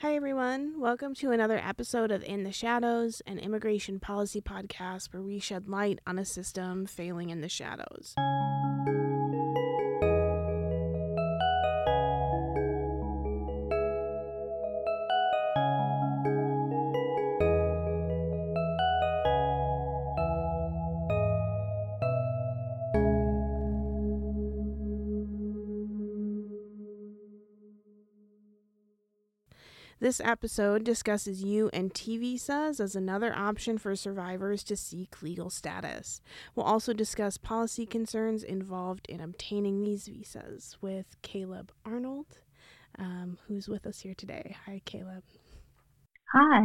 Hi, everyone. Welcome to another episode of In the Shadows, an immigration policy podcast where we shed light on a system failing in the shadows. This episode discusses U and T visas as another option for survivors to seek legal status. We'll also discuss policy concerns involved in obtaining these visas with Caleb Arnold, um, who's with us here today. Hi, Caleb. Hi.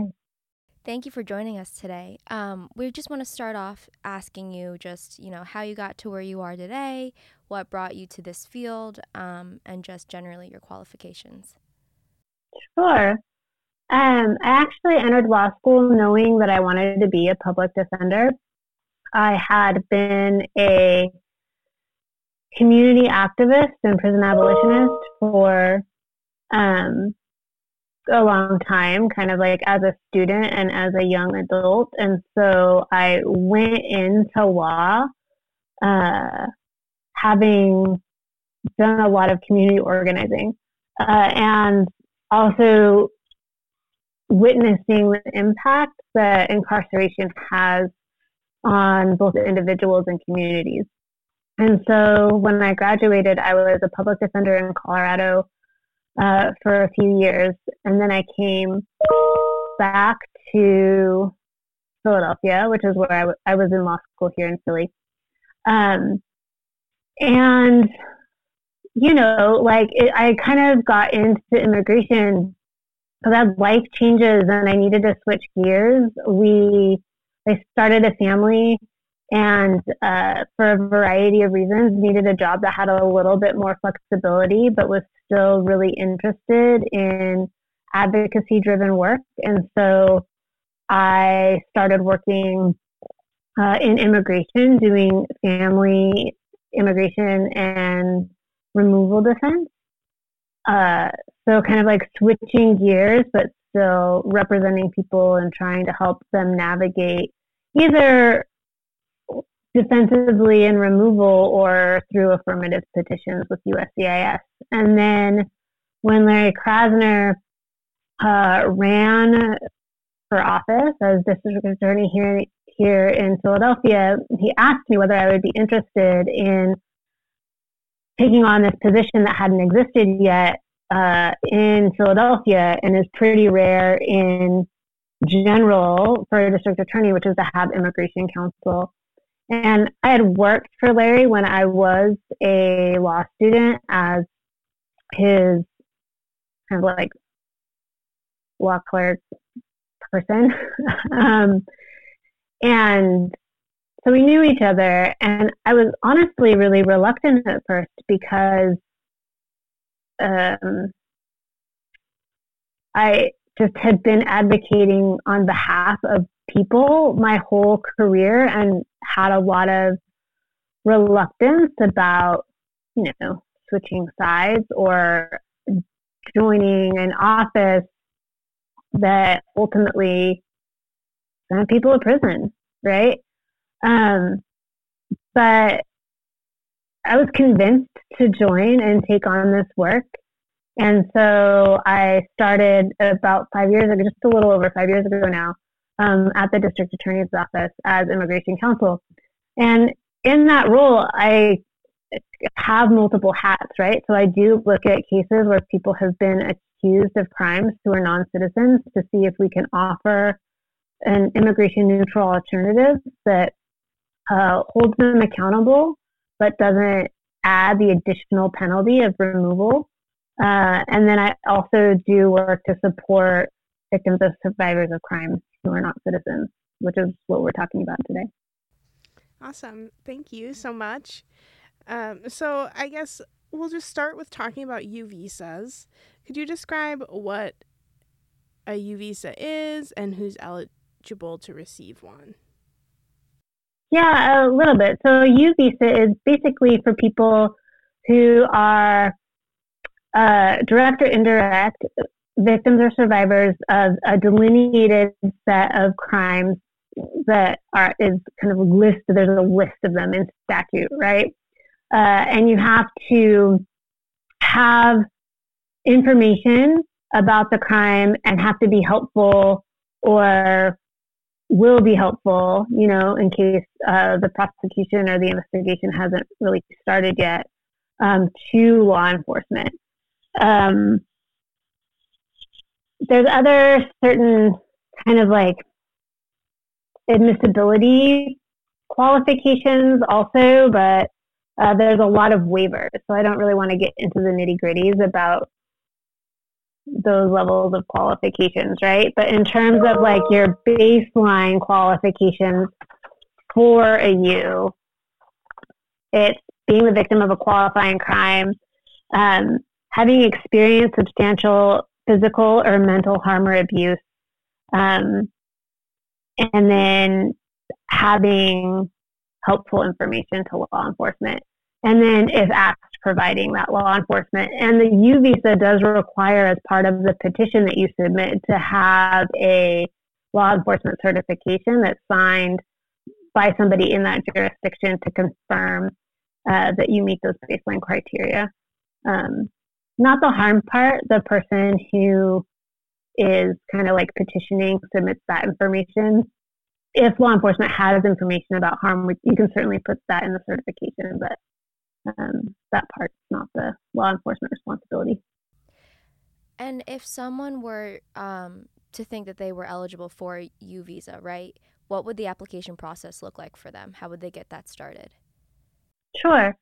Thank you for joining us today. Um, we just want to start off asking you just, you know, how you got to where you are today, what brought you to this field, um, and just generally your qualifications. Sure. Um, I actually entered law school knowing that I wanted to be a public defender. I had been a community activist and prison abolitionist for um, a long time, kind of like as a student and as a young adult. And so I went into law uh, having done a lot of community organizing. Uh, and also witnessing the impact that incarceration has on both individuals and communities. And so when I graduated, I was a public defender in Colorado uh, for a few years. And then I came back to Philadelphia, which is where I, w- I was in law school here in Philly. Um, and you know, like it, I kind of got into immigration because had life changes and I needed to switch gears. We, I started a family and uh, for a variety of reasons needed a job that had a little bit more flexibility, but was still really interested in advocacy driven work. And so I started working uh, in immigration, doing family immigration and removal defense. Uh, so kind of like switching gears, but still representing people and trying to help them navigate either defensively in removal or through affirmative petitions with USCIS. And then when Larry Krasner uh, ran for office as district attorney here here in Philadelphia, he asked me whether I would be interested in taking on this position that hadn't existed yet uh, in Philadelphia and is pretty rare in general for a district attorney, which is to have immigration counsel. And I had worked for Larry when I was a law student as his kind of like law clerk person. um, and so we knew each other, and I was honestly really reluctant at first because um, I just had been advocating on behalf of people my whole career and had a lot of reluctance about, you know, switching sides or joining an office that ultimately sent people to prison, right? Um, but I was convinced to join and take on this work. And so I started about five years ago, just a little over five years ago now, um, at the district attorney's office as immigration counsel. And in that role, I have multiple hats, right? So I do look at cases where people have been accused of crimes who are non citizens to see if we can offer an immigration neutral alternative that uh, holds them accountable, but doesn't add the additional penalty of removal. Uh, and then I also do work to support victims of survivors of crimes who are not citizens, which is what we're talking about today. Awesome. Thank you so much. Um, so I guess we'll just start with talking about U visas. Could you describe what a U visa is and who's eligible to receive one? Yeah, a little bit. So U visa is basically for people who are uh, direct or indirect victims or survivors of a delineated set of crimes that are is kind of a list. There's a list of them in statute, right? Uh, and you have to have information about the crime and have to be helpful or will be helpful, you know, in case uh, the prosecution or the investigation hasn't really started yet, um, to law enforcement. Um, there's other certain kind of like admissibility qualifications also, but uh, there's a lot of waivers. So I don't really want to get into the nitty gritties about those levels of qualifications, right? But in terms of like your baseline qualifications for a U, it's being the victim of a qualifying crime, um, having experienced substantial physical or mental harm or abuse, um, and then having helpful information to law enforcement. And then, if asked, providing that law enforcement. And the U visa does require, as part of the petition that you submit, to have a law enforcement certification that's signed by somebody in that jurisdiction to confirm uh, that you meet those baseline criteria. Um, not the harm part, the person who is kind of like petitioning submits that information. If law enforcement has information about harm, you can certainly put that in the certification, but um, that part's not the law enforcement responsibility. And if someone were um, to think that they were eligible for a U visa, right? What would the application process look like for them? How would they get that started? Sure.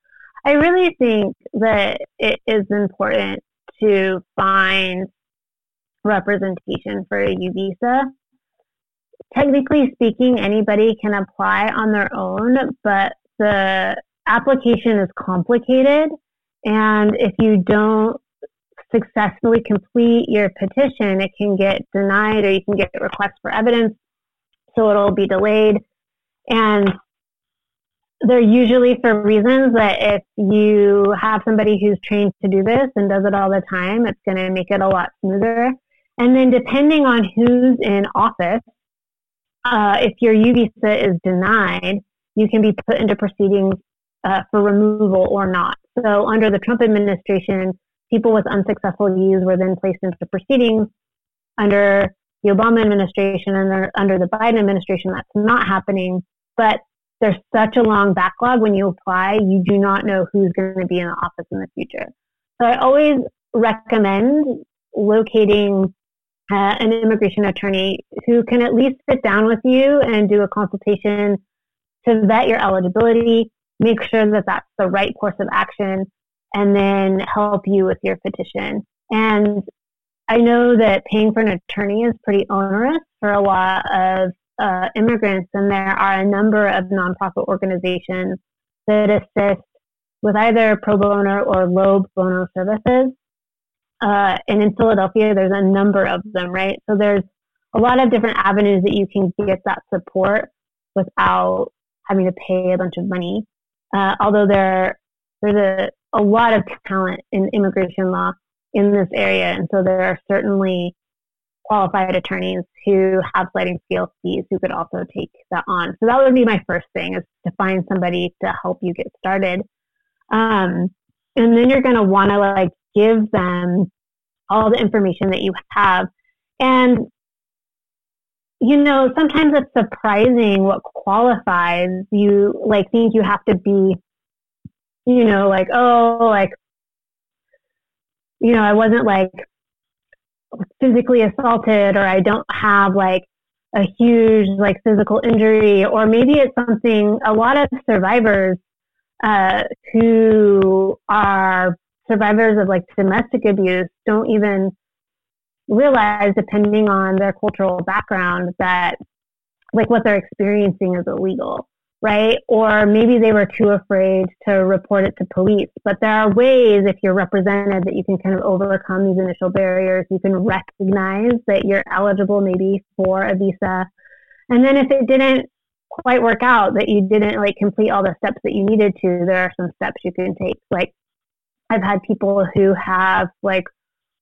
I really think that it is important to find representation for a U visa. Technically speaking, anybody can apply on their own, but the application is complicated. And if you don't successfully complete your petition, it can get denied or you can get requests for evidence. So it'll be delayed. And they're usually for reasons that if you have somebody who's trained to do this and does it all the time, it's going to make it a lot smoother. And then depending on who's in office, uh, if your U visa is denied, you can be put into proceedings uh, for removal or not. So under the Trump administration, people with unsuccessful U's were then placed into proceedings. Under the Obama administration and under, under the Biden administration, that's not happening. But there's such a long backlog when you apply, you do not know who's going to be in the office in the future. So I always recommend locating uh, an immigration attorney who can at least sit down with you and do a consultation to vet your eligibility, make sure that that's the right course of action, and then help you with your petition. And I know that paying for an attorney is pretty onerous for a lot of uh, immigrants, and there are a number of nonprofit organizations that assist with either pro bono or low bono services. Uh, and in Philadelphia, there's a number of them, right? So there's a lot of different avenues that you can get that support without having to pay a bunch of money. Uh, although there there's a, a lot of talent in immigration law in this area, and so there are certainly qualified attorneys who have sliding scale fees who could also take that on. So that would be my first thing is to find somebody to help you get started. Um, and then you're going to want to like give them all the information that you have. And you know, sometimes it's surprising what qualifies. You like think you have to be, you know, like, oh, like, you know, I wasn't like physically assaulted or I don't have like a huge like physical injury or maybe it's something a lot of survivors uh, who are survivors of like domestic abuse don't even realize, depending on their cultural background, that like what they're experiencing is illegal, right? Or maybe they were too afraid to report it to police. But there are ways, if you're represented, that you can kind of overcome these initial barriers. You can recognize that you're eligible maybe for a visa. And then if it didn't quite work out, that you didn't like complete all the steps that you needed to, there are some steps you can take. Like I've had people who have like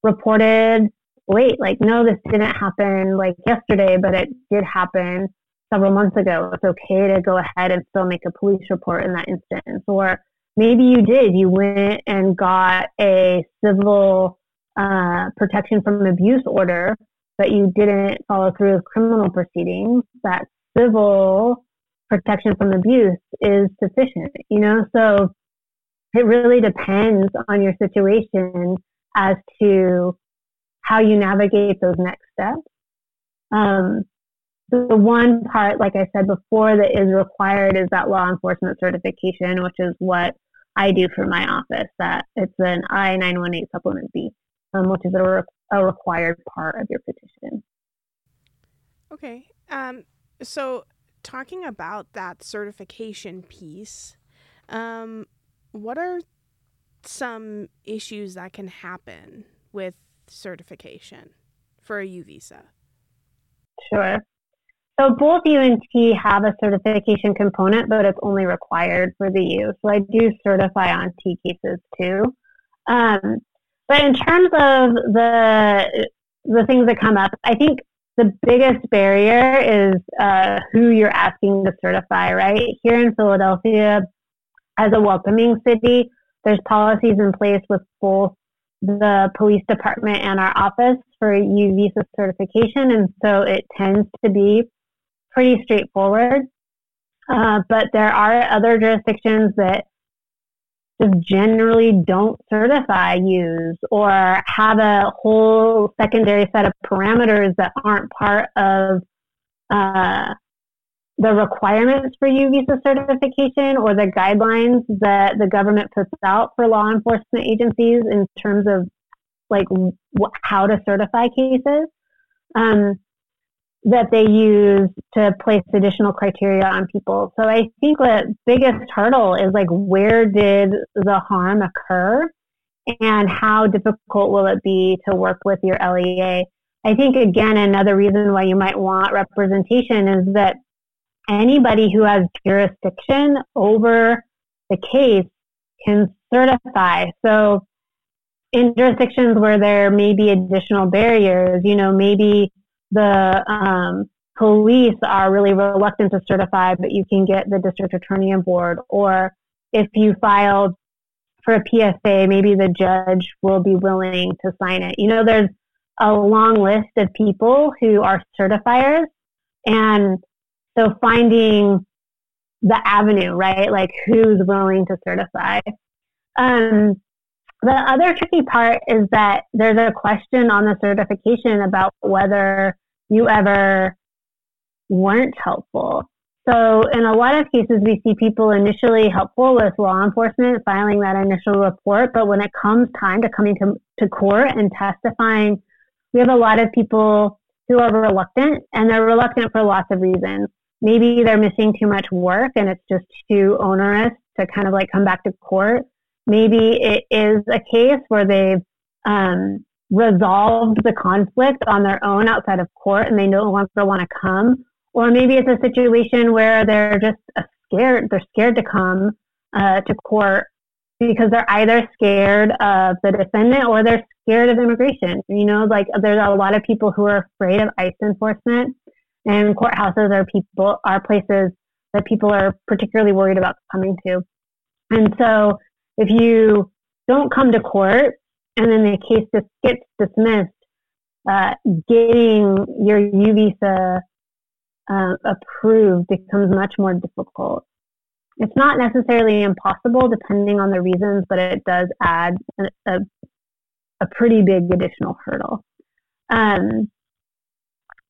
reported wait, like, no, this didn't happen like yesterday, but it did happen several months ago. It's okay to go ahead and still make a police report in that instance. Or maybe you did, you went and got a civil uh, protection from abuse order, but you didn't follow through with criminal proceedings. That civil protection from abuse is sufficient, you know? So it really depends on your situation as to how you navigate those next steps. Um, the one part, like I said before, that is required is that law enforcement certification, which is what I do for my office. That it's an I nine one eight supplement B, um, which is a, re- a required part of your petition. Okay. Um, so talking about that certification piece, um, what are some issues that can happen with certification for a U visa? Sure. So both U and T have a certification component, but it's only required for the U. So I do certify on T cases too. Um, but in terms of the the things that come up, I think the biggest barrier is uh, who you're asking to certify. Right here in Philadelphia, as a welcoming city, there's policies in place with both the police department and our office for U visa certification, and so it tends to be pretty straightforward. Uh, but there are other jurisdictions that just generally don't certify U's or have a whole secondary set of parameters that aren't part of uh, the requirements for U visa certification or the guidelines that the government puts out for law enforcement agencies in terms of like wh- how to certify cases um, that they use to place additional criteria on people. So I think the biggest hurdle is like where did the harm occur and how difficult will it be to work with your LEA? I think again another reason why you might want representation is that anybody who has jurisdiction over the case can certify. So in jurisdictions where there may be additional barriers, you know, maybe the um, police are really reluctant to certify, but you can get the district attorney on board. Or if you filed for a PFA, maybe the judge will be willing to sign it. You know, there's a long list of people who are certifiers. And so finding the avenue, right? Like who's willing to certify. Um, the other tricky part is that there's a question on the certification about whether you ever weren't helpful. So, in a lot of cases, we see people initially helpful with law enforcement filing that initial report, but when it comes time to coming to, to court and testifying, we have a lot of people who are reluctant, and they're reluctant for lots of reasons maybe they're missing too much work and it's just too onerous to kind of like come back to court. Maybe it is a case where they've um, resolved the conflict on their own outside of court and they no longer want to come. Or maybe it's a situation where they're just scared, they're scared to come uh, to court because they're either scared of the defendant or they're scared of immigration. You know, like there's a lot of people who are afraid of ICE enforcement and courthouses are people are places that people are particularly worried about coming to. And so if you don't come to court and then the case just gets dismissed, uh, getting your U visa uh, approved becomes much more difficult. It's not necessarily impossible depending on the reasons, but it does add a, a, a pretty big additional hurdle. Um,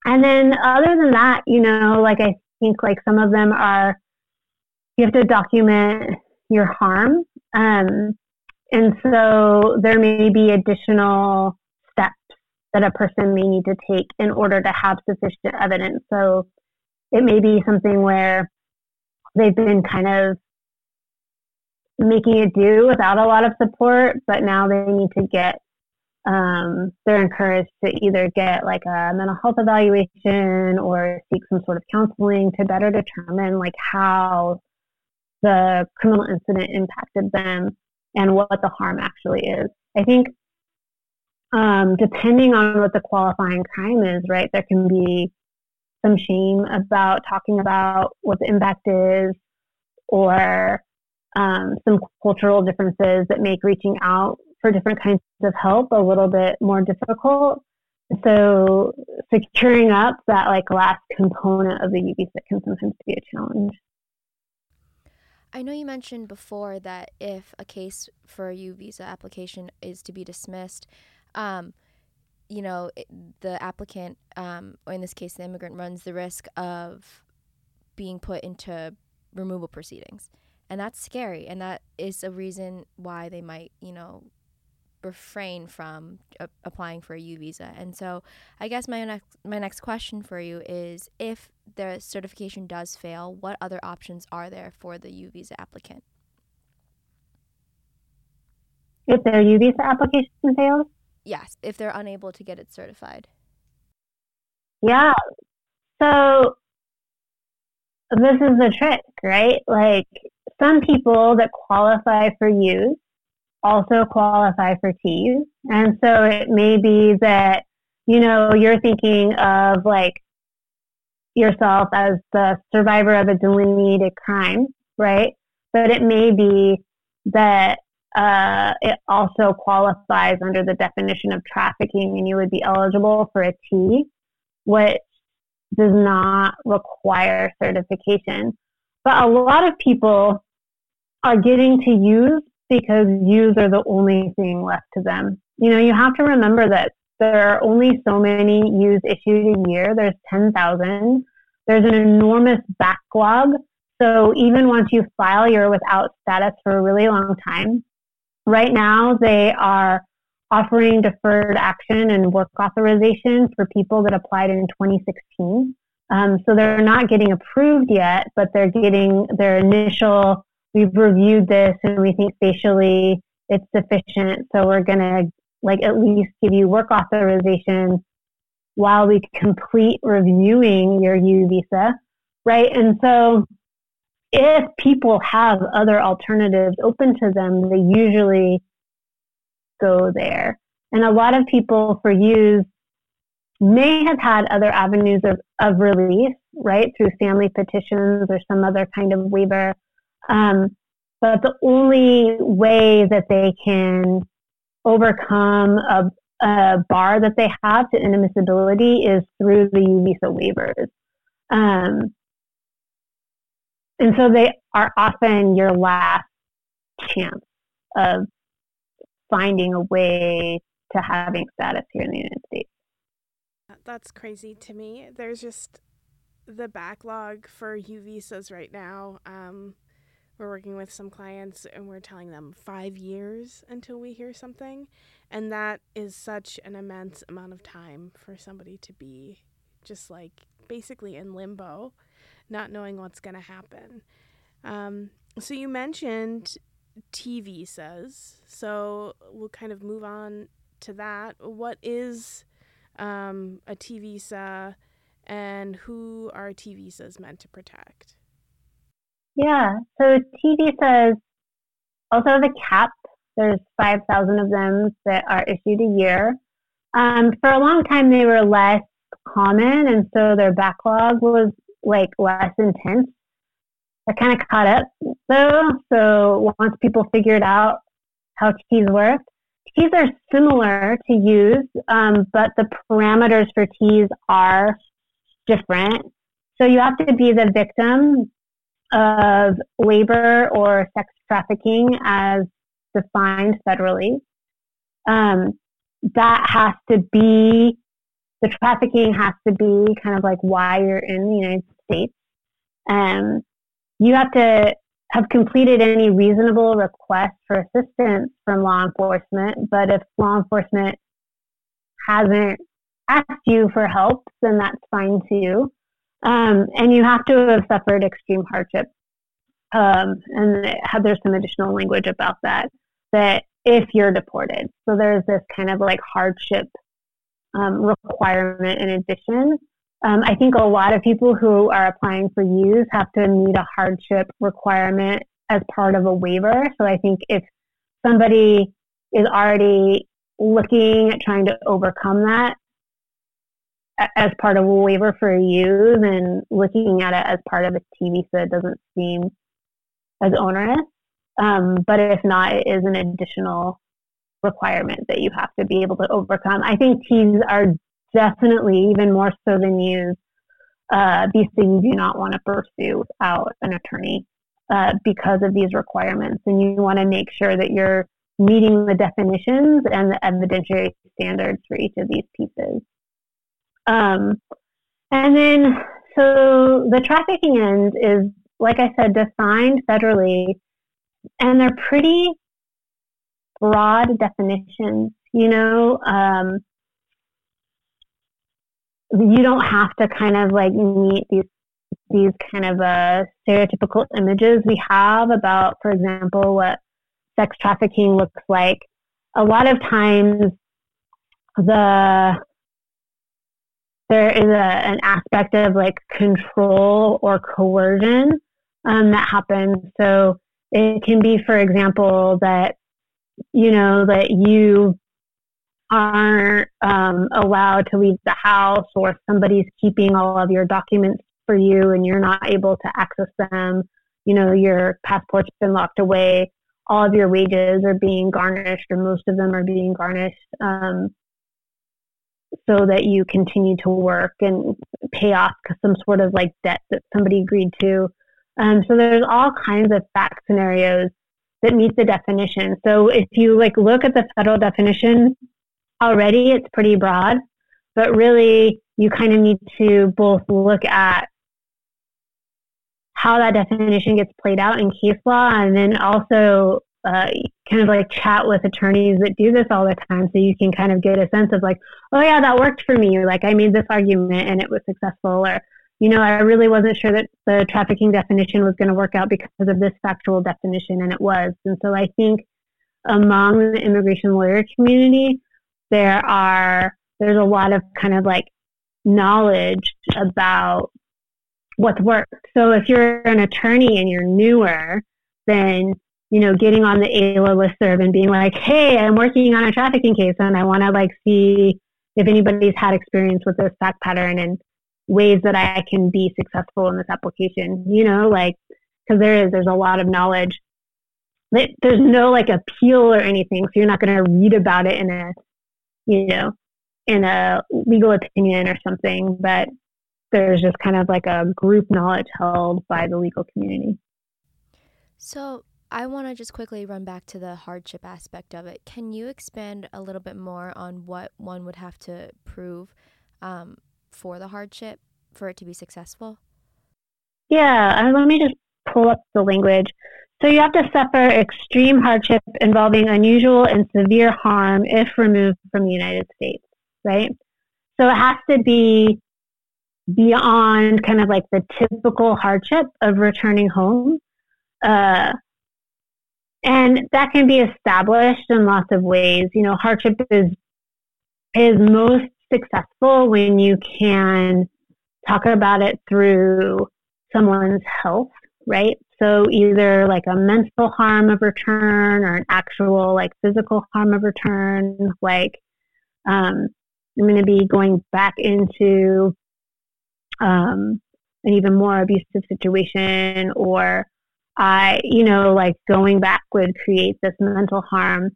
and then other than that, you know, like I think like some of them are you have to document your harm. Um, and so there may be additional steps that a person may need to take in order to have sufficient evidence. So it may be something where they've been kind of making it do without a lot of support, but now they need to get um, they're encouraged to either get like a mental health evaluation or seek some sort of counseling to better determine like how the criminal incident impacted them and what the harm actually is. I think um, depending on what the qualifying crime is, right, there can be some shame about talking about what the impact is or um, some cultural differences that make reaching out for different kinds of help a little bit more difficult. So securing up that like last component of the U visa can sometimes be a challenge. I know you mentioned before that if a case for a U visa application is to be dismissed, um, you know, the applicant, um, or in this case, the immigrant, runs the risk of being put into removal proceedings. And that's scary. And that is a reason why they might, you know, refrain from a- applying for a U visa. And so, I guess my next my next question for you is: if the certification does fail, what other options are there for the U visa applicant? If their U visa application fails, Yes, if they're unable to get it certified. yeah. So this is the trick, right? Like some people that qualify for U's also qualify for T's. And so it may be that, you know, you're thinking of like yourself as the survivor of a delineated crime, right? But it may be that uh, it also qualifies under the definition of trafficking and you would be eligible for a T, which does not require certification. But a lot of people are getting to U's because U's are the only thing left to them. You know, you have to remember that there are only so many U's issued a year. There's 10,000. There's an enormous backlog. So even once you file your without status for a really long time, right now they are offering deferred action and work authorization for people that applied in 2016. Um, so they're not getting approved yet, but they're getting their initial, we've reviewed this and we think facially it's sufficient. So we're going to like at least give you work authorization while we complete reviewing your U visa, right? And so if people have other alternatives open to them, they usually go there. And a lot of people for U's may have had other avenues of, of relief, right, through family petitions or some other kind of waiver. Um, but the only way that they can overcome a, a, bar that they have to inadmissibility is through the U visa waivers. Um, and so they are often your last chance of finding a way to having status here in the United States. That's crazy to me. There's just the backlog for U visas right now. Um, we're working with some clients and we're telling them five years until we hear something. And that is such an immense amount of time for somebody to be just like basically in limbo, not knowing what's going to happen. Um, so you mentioned T visas. So we'll kind of move on to that. What is um, a T visa and who are T visas meant to protect? Yeah, so T says also the cap. There's 5,000 of them that are issued a year. Um, for a long time, they were less common, and so their backlog was like less intense. That kind of caught up though. So once people figured out how T's work, T's are similar to U's, um, but the parameters for T's are different. So you have to be the victim of labor or sex trafficking as defined federally. Um, that has to be, the trafficking has to be kind of like why you're in the United States. Um, you have to have completed any reasonable request for assistance from law enforcement, but if law enforcement hasn't asked you for help, then that's fine too. Um, and you have to have suffered extreme hardship. Um, and there's some additional language about that, that if you're deported. So there's this kind of like hardship um, requirement in addition. Um, I think a lot of people who are applying for U's have to meet a hardship requirement as part of a waiver. So I think if somebody is already looking at trying to overcome that as part of a waiver for U than looking at it as part of a TV so it doesn't seem as onerous. Um, but if not, it is an additional requirement that you have to be able to overcome. I think teens are definitely even more so than youth. Uh, these things you do not want to pursue without an attorney uh, because of these requirements, and you want to make sure that you're meeting the definitions and the evidentiary standards for each of these pieces. Um, and then, so the trafficking end is, like I said, defined federally, and they're pretty broad definitions. You know, um, you don't have to kind of like meet these these kind of uh, stereotypical images we have about, for example, what sex trafficking looks like. A lot of times, the there is a, an aspect of like control or coercion um, that happens. So it can be, for example, that you know that you aren't um, allowed to leave the house, or somebody's keeping all of your documents for you, and you're not able to access them. You know, your passport's been locked away. All of your wages are being garnished, or most of them are being garnished. Um, so that you continue to work and pay off some sort of like debt that somebody agreed to. Um, so there's all kinds of fact scenarios that meet the definition. So if you like look at the federal definition already, it's pretty broad, but really you kind of need to both look at how that definition gets played out in case law and then also uh, kind of like chat with attorneys that do this all the time so you can kind of get a sense of like oh yeah that worked for me. Or like i made this argument and it was successful. Or you know i really wasn't sure that the trafficking definition was going to work out because of this factual definition and it was. And so i think among the immigration lawyer community there are there's a lot of kind of like knowledge about what's worked. So if you're an attorney and you're newer then you know, getting on the AILA listserv and being like, hey, I'm working on a trafficking case and I want to like see if anybody's had experience with this fact pattern and ways that I can be successful in this application, you know, like, because there is, there's a lot of knowledge. There's no like appeal or anything, so you're not going to read about it in a, you know, in a legal opinion or something, but there's just kind of like a group knowledge held by the legal community. So I want to just quickly run back to the hardship aspect of it. Can you expand a little bit more on what one would have to prove um, for the hardship for it to be successful? Yeah, uh, let me just pull up the language. So you have to suffer extreme hardship involving unusual and severe harm if removed from the United States, right? So it has to be beyond kind of like the typical hardship of returning home. Uh, and that can be established in lots of ways. You know, hardship is is most successful when you can talk about it through someone's health, right? So either like a mental harm of return or an actual like physical harm of return, like um, I'm going to be going back into um, an even more abusive situation or I, you know, like going back would create this mental harm.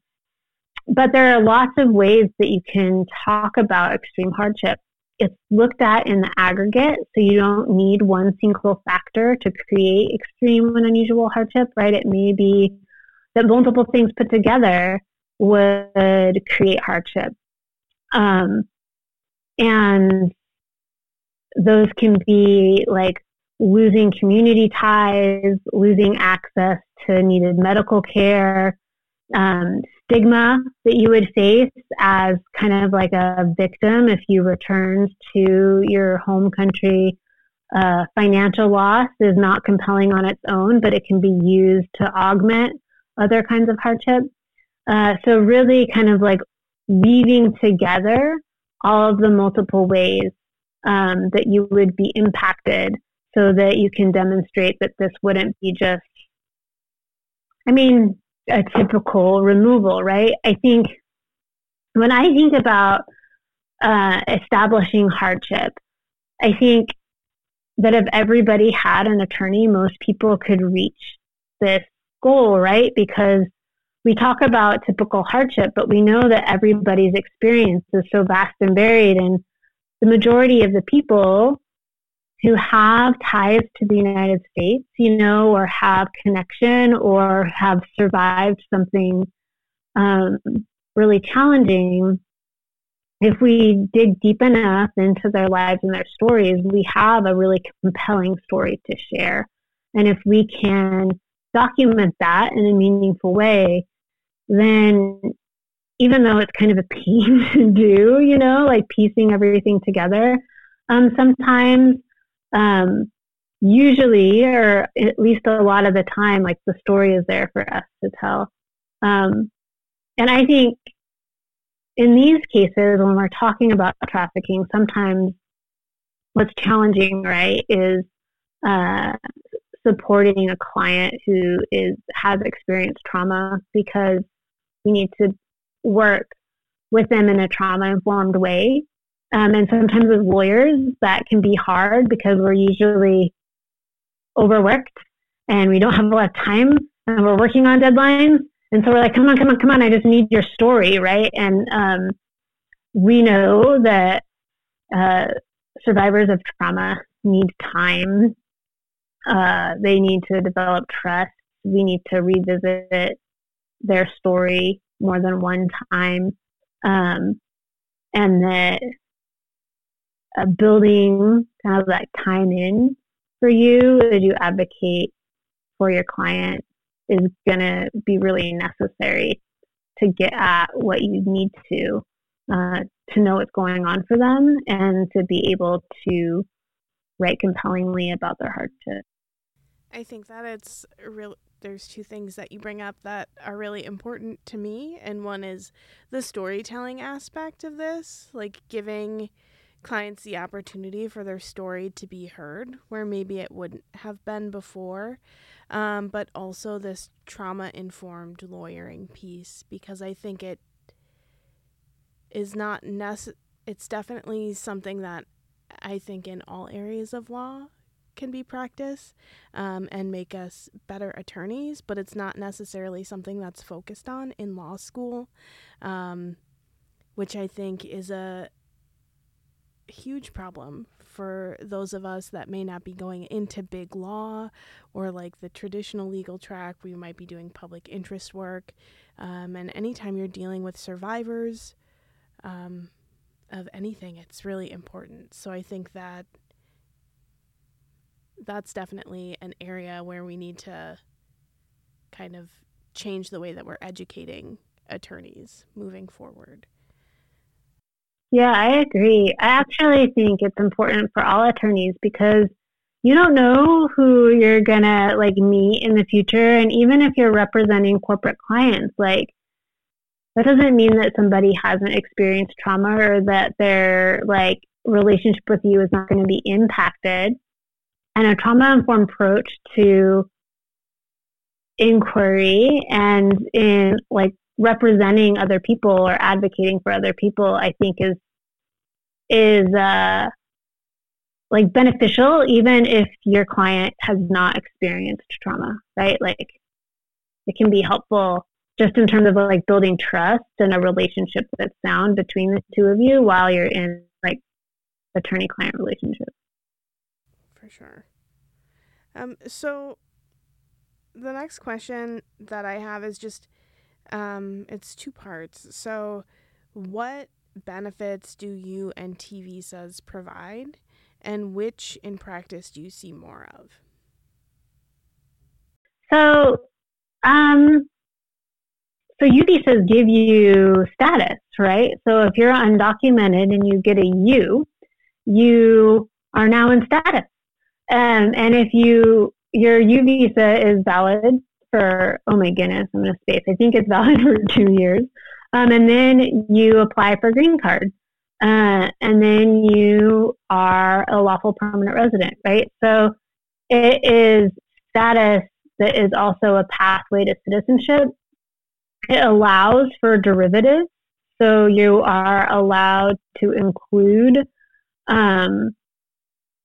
But there are lots of ways that you can talk about extreme hardship. It's looked at in the aggregate, so you don't need one single factor to create extreme and unusual hardship, right? It may be that multiple things put together would create hardship. Um, and those can be like losing community ties, losing access to needed medical care, um, stigma that you would face as kind of like a victim if you returned to your home country. Uh, financial loss is not compelling on its own, but it can be used to augment other kinds of hardship. Uh, so, really, kind of like weaving together all of the multiple ways um, that you would be impacted so that you can demonstrate that this wouldn't be just, I mean, a typical removal, right? I think when I think about uh, establishing hardship, I think that if everybody had an attorney, most people could reach this goal, right? Because we talk about typical hardship, but we know that everybody's experience is so vast and varied. And the majority of the people who have ties to the United States, you know, or have connection or have survived something um, really challenging, if we dig deep enough into their lives and their stories, we have a really compelling story to share. And if we can document that in a meaningful way, then even though it's kind of a pain to do, you know, like piecing everything together, um, sometimes, um, usually, or at least a lot of the time, like the story is there for us to tell. Um, and I think in these cases, when we're talking about trafficking, sometimes what's challenging, right, is uh, supporting a client who is has experienced trauma because we need to work with them in a trauma informed way. Um, and sometimes as lawyers, that can be hard because we're usually overworked and we don't have a lot of time and we're working on deadlines. And so we're like, come on, come on, come on. I just need your story, right? And um, we know that uh, survivors of trauma need time. Uh, they need to develop trust. We need to revisit their story more than one time. Um, and that uh, building kind of that time in for you as you advocate for your client is going to be really necessary to get at what you need to uh, to know what's going on for them and to be able to write compellingly about their hardship. I think that it's real. There's two things that you bring up that are really important to me, and one is the storytelling aspect of this, like giving clients the opportunity for their story to be heard where maybe it wouldn't have been before. Um, but also this trauma informed lawyering piece because I think it is not necessary. It's definitely something that I think in all areas of law can be practiced um, and make us better attorneys, but it's not necessarily something that's focused on in law school, um, which I think is a huge problem for those of us that may not be going into big law or like the traditional legal track. We might be doing public interest work. Um, and anytime you're dealing with survivors um, of anything, it's really important. So I think that that's definitely an area where we need to kind of change the way that we're educating attorneys moving forward. Yeah, I agree. I actually think it's important for all attorneys because you don't know who you're gonna like meet in the future and even if you're representing corporate clients, like that doesn't mean that somebody hasn't experienced trauma or that their like relationship with you is not going to be impacted and a trauma informed approach to inquiry and in like representing other people or advocating for other people i think is is uh like beneficial even if your client has not experienced trauma right like it can be helpful just in terms of like building trust and a relationship that's sound between the two of you while you're in like attorney client relationship for sure. Um, so the next question that I have is just um, it's two parts. So, what benefits do U and TV visas provide, and which in practice do you see more of? So, um, so U visas give you status, right? So if you're undocumented and you get a U, you are now in status. Um, and if you your U visa is valid for oh my goodness, I'm gonna space. I think it's valid for two years. Um, and then you apply for green card. Uh, and then you are a lawful permanent resident, right? So it is status that is also a pathway to citizenship. It allows for derivatives. So you are allowed to include um,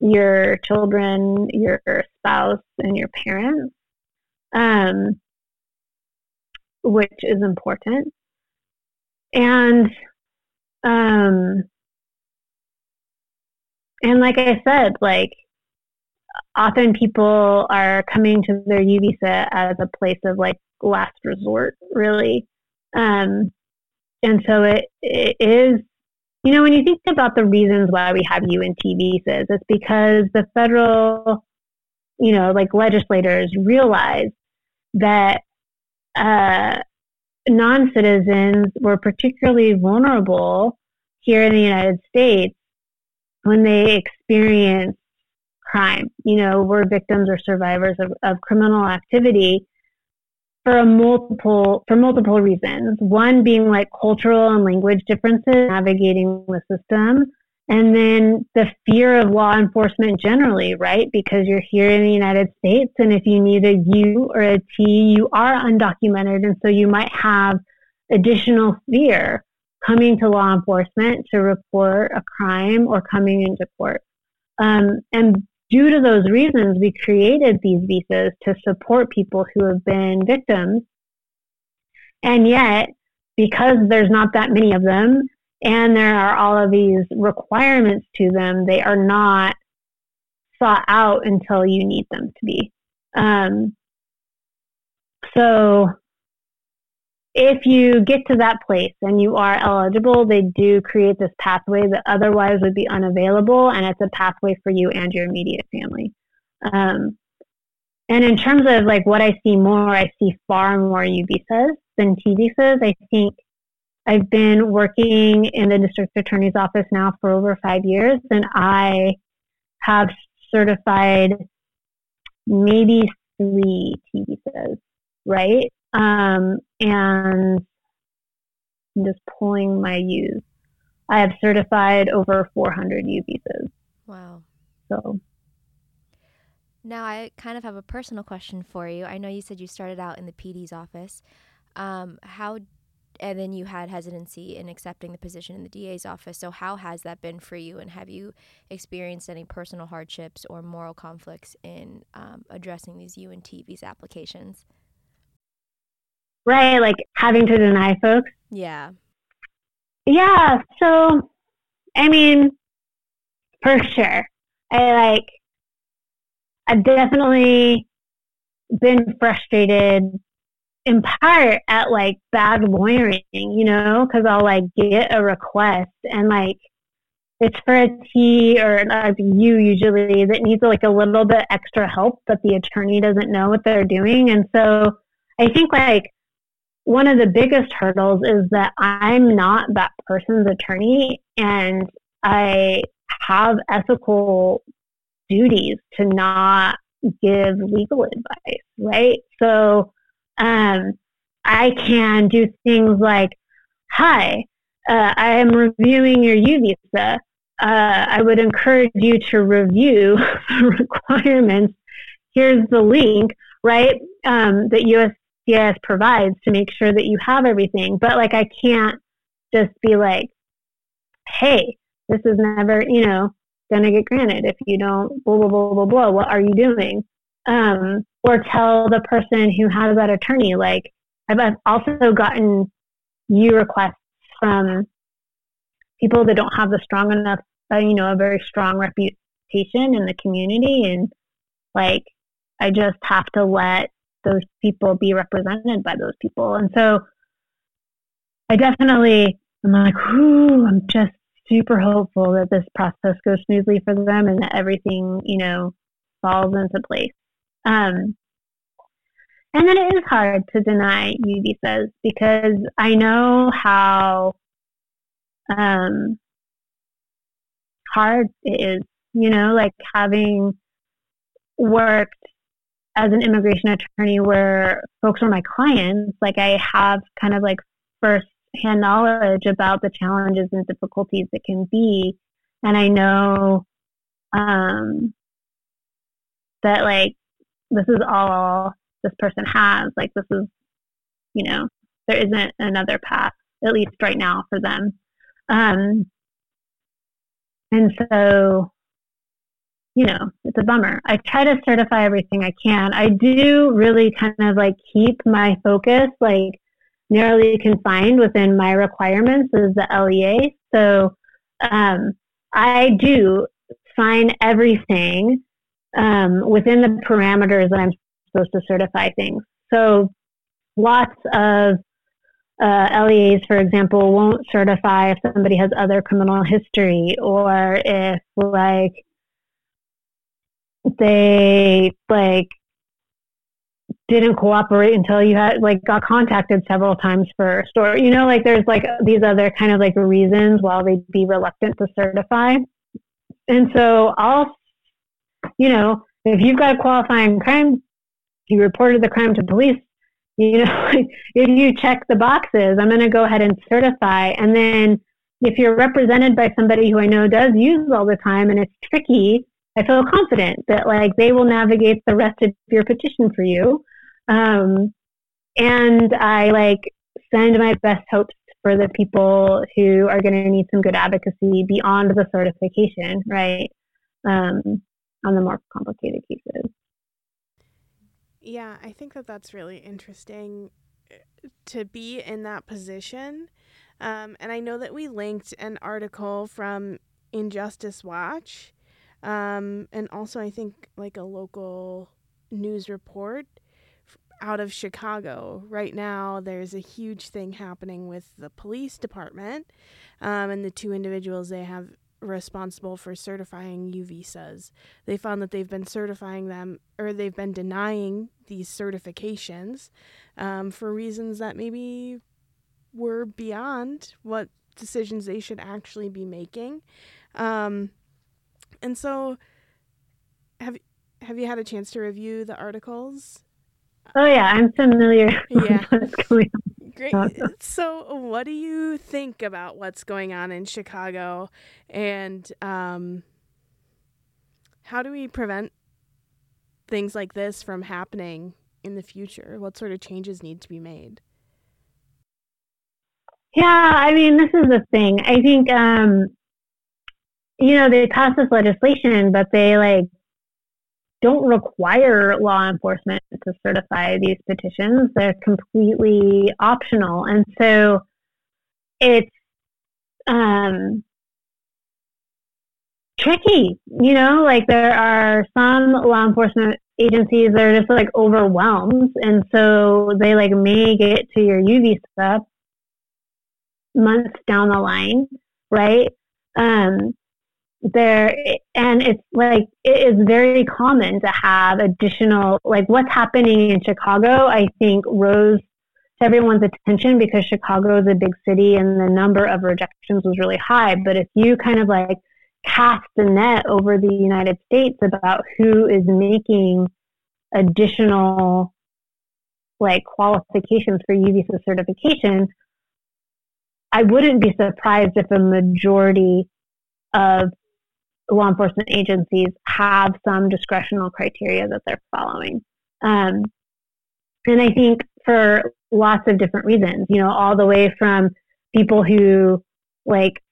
your children, your spouse, and your parents, um, which is important. And um, and like I said, like often people are coming to their U visa as a place of like last resort, really. Um, and so it, it is, you know, when you think about the reasons why we have U visas, it's because the federal, you know, like legislators realize that uh, non citizens were particularly vulnerable here in the United States when they experience crime, you know, were victims or survivors of, of criminal activity for a multiple for multiple reasons. One being like cultural and language differences navigating the system, and then the fear of law enforcement generally, right? Because you're here in the United States, and if you need a U or a T, you are undocumented, and so you might have additional fear coming to law enforcement to report a crime or coming into court. Um, and due to those reasons, we created these visas to support people who have been victims. And yet, because there's not that many of them, and there are all of these requirements to them, they are not sought out until you need them to be. Um, so if you get to that place and you are eligible, they do create this pathway that otherwise would be unavailable, and it's a pathway for you and your immediate family. Um, and in terms of like what I see more, I see far more U visas than T visas. I think I've been working in the district attorney's office now for over five years, and I have certified maybe three T visas, right? Um, and I'm just pulling my U's. I have certified over 400 U visas. Wow. So now I kind of have a personal question for you. I know you said you started out in the PD's office. Um, how, and then you had hesitancy in accepting the position in the DA's office. So how has that been for you? And have you experienced any personal hardships or moral conflicts in um, addressing these U and T visa applications? right? Like having to deny folks. Yeah. Yeah. So, I mean, for sure. I like, I've definitely been frustrated in part at like bad lawyering, you know, because I'll like get a request and like it's for a T or a U usually that needs like a little bit extra help, but the attorney doesn't know what they're doing. And so I think like one of the biggest hurdles is that I'm not that person's attorney and I have ethical duties to not give legal advice, right? So um, I can do things like, hi, uh, I am reviewing your U visa. Uh, I would encourage you to review the requirements. Here's the link, right? Um, that USCIS provides to make sure that you have everything. But like, I can't just be like, hey, this is never, you know, going to get granted if you don't blah, blah, blah, blah, blah. What are you doing? Um, or tell the person who has that attorney, like, I've also gotten U requests from people that don't have the strong enough, uh, you know, a very strong reputation in the community. And like, I just have to let those people be represented by those people. And so I definitely, I'm like, whoo, I'm just super hopeful that this process goes smoothly for them and that everything, you know, falls into place. Um, and then it is hard to deny U visas because I know how um, hard it is, you know, like having worked as an immigration attorney where folks are my clients, like I have kind of like first hand knowledge about the challenges and difficulties that can be. And I know um, that like this is all this person has. Like this is, you know, there isn't another path at least right now for them. Um, and so, you know, it's a bummer. I try to certify everything I can. I do really kind of like keep my focus like narrowly confined within my requirements as the LEA. So um, I do sign everything um, within the parameters that I'm supposed to certify things. So lots of uh, LEAs, for example, won't certify if somebody has other criminal history or if like they like didn't cooperate until you had like got contacted several times for a story. You know, like there's like these other kind of like reasons why they'd be reluctant to certify. And so I'll, you know, if you've got a qualifying crime, you reported the crime to police, you know, if you check the boxes, I'm going to go ahead and certify. And then if you're represented by somebody who I know does U's all the time and it's tricky, I feel confident that like they will navigate the rest of your petition for you. Um, and I like send my best hopes for the people who are going to need some good advocacy beyond the certification, right? Um, on the more complicated cases. Yeah, I think that that's really interesting uh, to be in that position. Um, and I know that we linked an article from Injustice Watch, um, and also I think like a local news report out of Chicago. Right now, there's a huge thing happening with the police department um, and the two individuals they have responsible for certifying U visas. They found that they've been certifying them or they've been denying these certifications um, for reasons that maybe were beyond what decisions they should actually be making. Um, and so, have have you had a chance to review the articles? Oh yeah, I'm familiar. Yeah. Great. So, what do you think about what's going on in Chicago, and um, how do we prevent things like this from happening in the future? What sort of changes need to be made? Yeah, I mean, this is the thing. I think, um, you know, they passed this legislation, but they like don't require law enforcement to certify these petitions. They're completely optional. And so it's um, tricky, you know, like there are some law enforcement agencies that are just like overwhelmed. And so they like may get to your UV stuff months down the line, right? Um, there and it's like it is very common to have additional like what's happening in chicago i think rose to everyone's attention because chicago is a big city and the number of rejections was really high. But if you kind of like cast the net over the united states about who is making additional like qualifications for u visa certification i wouldn't be surprised if a majority of law enforcement agencies have some discretional criteria that they're following. Um, and I think for lots of different reasons, you know, all the way from people who like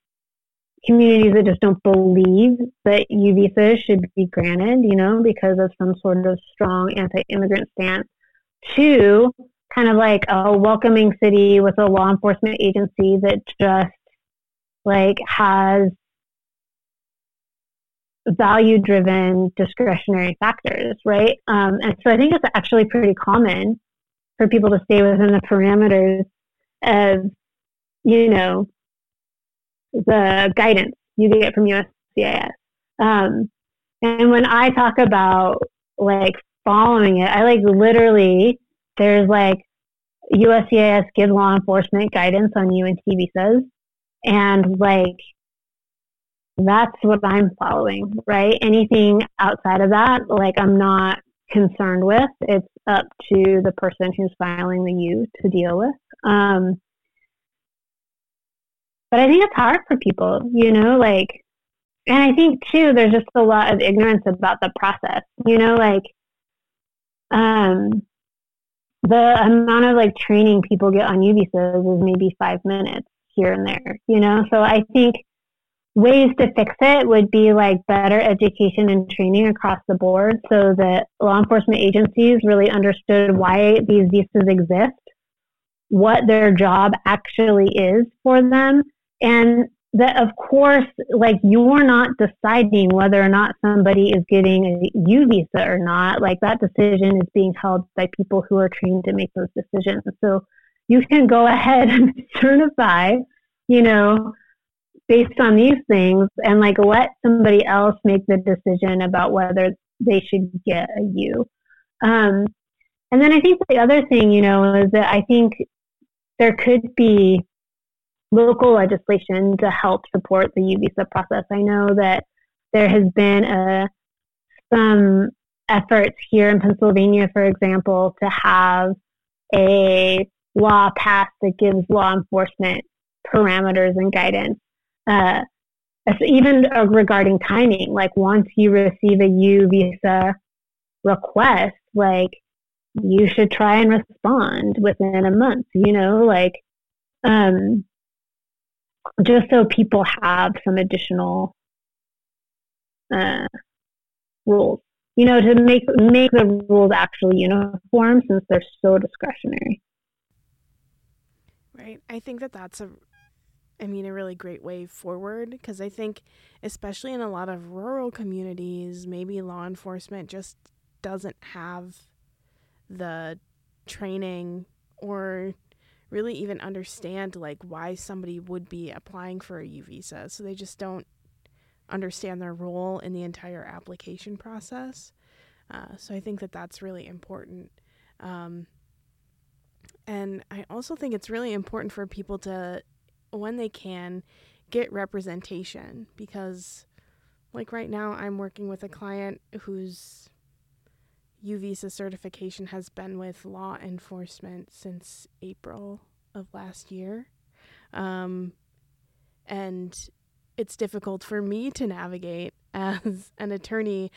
communities that just don't believe that U visas should be granted, you know, because of some sort of strong anti-immigrant stance, to kind of like a welcoming city with a law enforcement agency that just like has value driven discretionary factors, right? Um, and so I think it's actually pretty common for people to stay within the parameters of, you know, the guidance you get from USCIS. Um, and when I talk about like following it, I like literally, there's like USCIS gives law enforcement guidance on U and T visas. And like that's what I'm following, right? Anything outside of that, like I'm not concerned with. It's up to the person who's filing the U to deal with. Um, but I think it's hard for people, you know, like, and I think too, there's just a lot of ignorance about the process, you know, like, um, the amount of like training people get on U visas is maybe five minutes here and there, you know? So I think ways to fix it would be like better education and training across the board so that law enforcement agencies really understood why these visas exist, what their job actually is for them, and that of course like you're not deciding whether or not somebody is getting a U visa or not. Like that decision is being held by people who are trained to make those decisions. So you can go ahead and certify, you know, based on these things and like let somebody else make the decision about whether they should get a U. Um, and then I think the other thing, you know, is that I think there could be local legislation to help support the U visa process. I know that there has been a, uh, some efforts here in Pennsylvania, for example, to have a law passed that gives law enforcement parameters and guidance uh, even regarding timing, like once you receive a U visa request, like you should try and respond within a month, you know, like um, just so people have some additional uh, rules, you know, to make make the rules actually uniform since they're so discretionary. Right. I think that that's a I mean, a really great way forward because I think, especially in a lot of rural communities, maybe law enforcement just doesn't have the training or really even understand like why somebody would be applying for a U visa. So they just don't understand their role in the entire application process. Uh, so I think that that's really important. Um, and I also think it's really important for people to when they can get representation because like right now I'm working with a client whose U visa certification has been with law enforcement since April of last year. Um, and it's difficult for me to navigate as an attorney.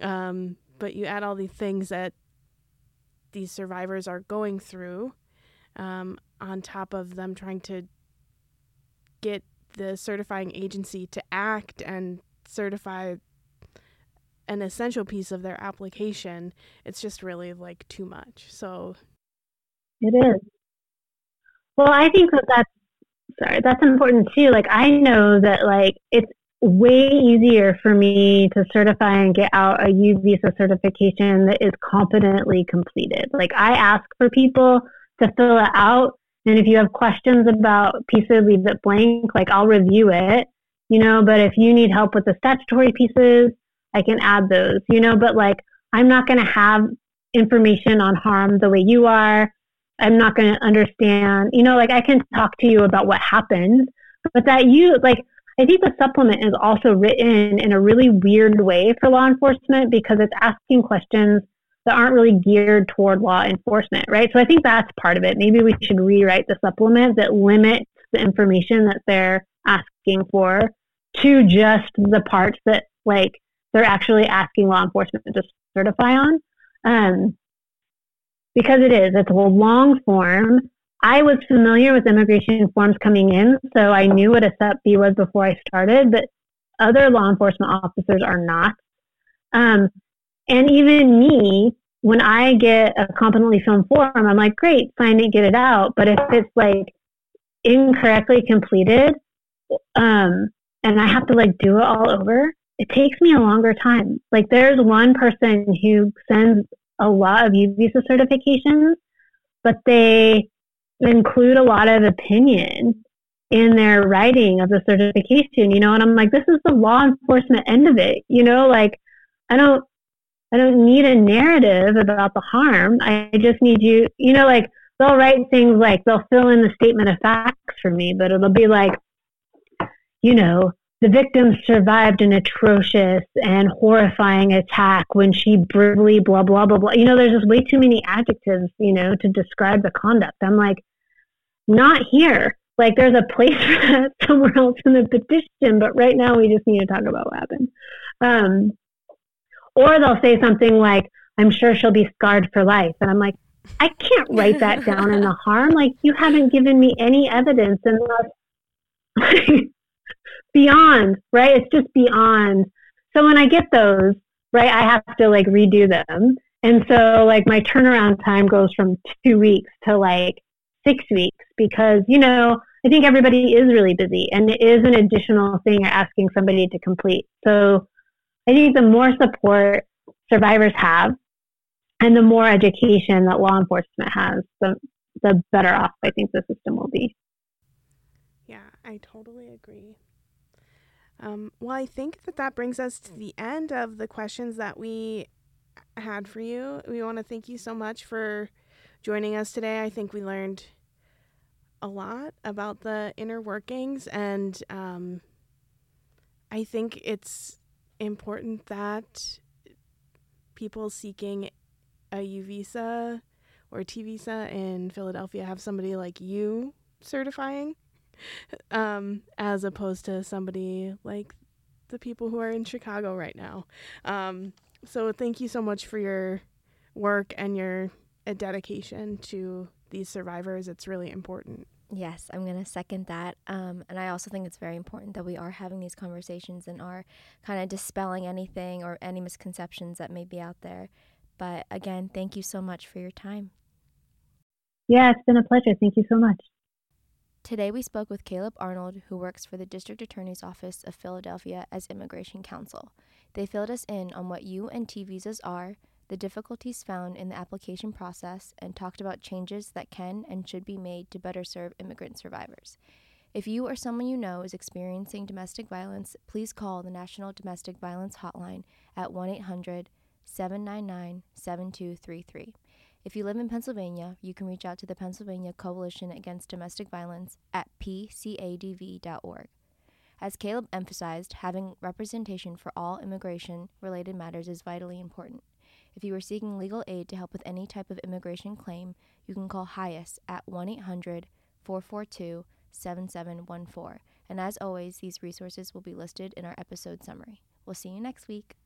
Um, but you add all these things that these survivors are going through um, on top of them trying to get the certifying agency to act and certify an essential piece of their application, it's just really like too much. So it is. Well, I think that that's sorry, that's important too. Like I know that like it's way easier for me to certify and get out a U visa certification that is competently completed. Like I ask for people to fill it out and if you have questions about pieces, leave it blank. Like I'll review it, you know, but if you need help with the statutory pieces, I can add those, you know, but like I'm not going to have information on harm the way you are. I'm not going to understand, you know, like I can talk to you about what happened, but that you, like, I think the supplement is also written in a really weird way for law enforcement because it's asking questions that aren't really geared toward law enforcement, right? So I think that's part of it. Maybe we should rewrite the supplement that limits the information that they're asking for to just the parts that like they're actually asking law enforcement to certify on. Um, because it is, it's a long form. I was familiar with immigration forms coming in, so I knew what a Supp B was before I started, but other law enforcement officers are not. Um, and even me, when I get a competently filmed form, I'm like, great, sign it, get it out. But if it's like incorrectly completed, um, and I have to like do it all over, it takes me a longer time. Like there's one person who sends a lot of U visa certifications, but they include a lot of opinion in their writing of the certification, you know, and I'm like, this is the law enforcement end of it, you know, like I don't I don't need a narrative about the harm. I just need you, you know, like they'll write things like they'll fill in the statement of facts for me, but it'll be like, you know, the victim survived an atrocious and horrifying attack when she brutally blah blah blah blah. You know, there's just way too many adjectives, you know, to describe the conduct. I'm like, not here. Like there's a place for that somewhere else in the petition, but right now we just need to talk about what happened. Um, or they'll say something like, I'm sure she'll be scarred for life. And I'm like, I can't write that down in the harm. Like you haven't given me any evidence and that's beyond, right? It's just beyond. So when I get those, right, I have to like redo them. And so like my turnaround time goes from two weeks to like six weeks because, you know, I think everybody is really busy and it is an additional thing you're asking somebody to complete. So I think the more support survivors have and the more education that law enforcement has, the, the better off I think the system will be. Yeah, I totally agree. Um, well, I think that that brings us to the end of the questions that we had for you. We want to thank you so much for joining us today. I think we learned a lot about the inner workings, and um, I think it's important that people seeking a U visa or T visa in Philadelphia have somebody like you certifying, um, as opposed to somebody like the people who are in Chicago right now. Um, so thank you so much for your work and your dedication to these survivors. It's really important. Yes, I'm going to second that. Um, and I also think it's very important that we are having these conversations and are kind of dispelling anything or any misconceptions that may be out there. But again, thank you so much for your time. Yeah, it's been a pleasure. Thank you so much. Today we spoke with Caleb Arnold, who works for the District Attorney's Office of Philadelphia as Immigration Counsel. They filled us in on what U and T visas are, the difficulties found in the application process, and talked about changes that can and should be made to better serve immigrant survivors. If you or someone you know is experiencing domestic violence, please call the National Domestic Violence Hotline at 1 800 799 7233. If you live in Pennsylvania, you can reach out to the Pennsylvania Coalition Against Domestic Violence at pcadv.org. As Caleb emphasized, having representation for all immigration related matters is vitally important. If you are seeking legal aid to help with any type of immigration claim, you can call HIAS at 1 800 442 7714. And as always, these resources will be listed in our episode summary. We'll see you next week.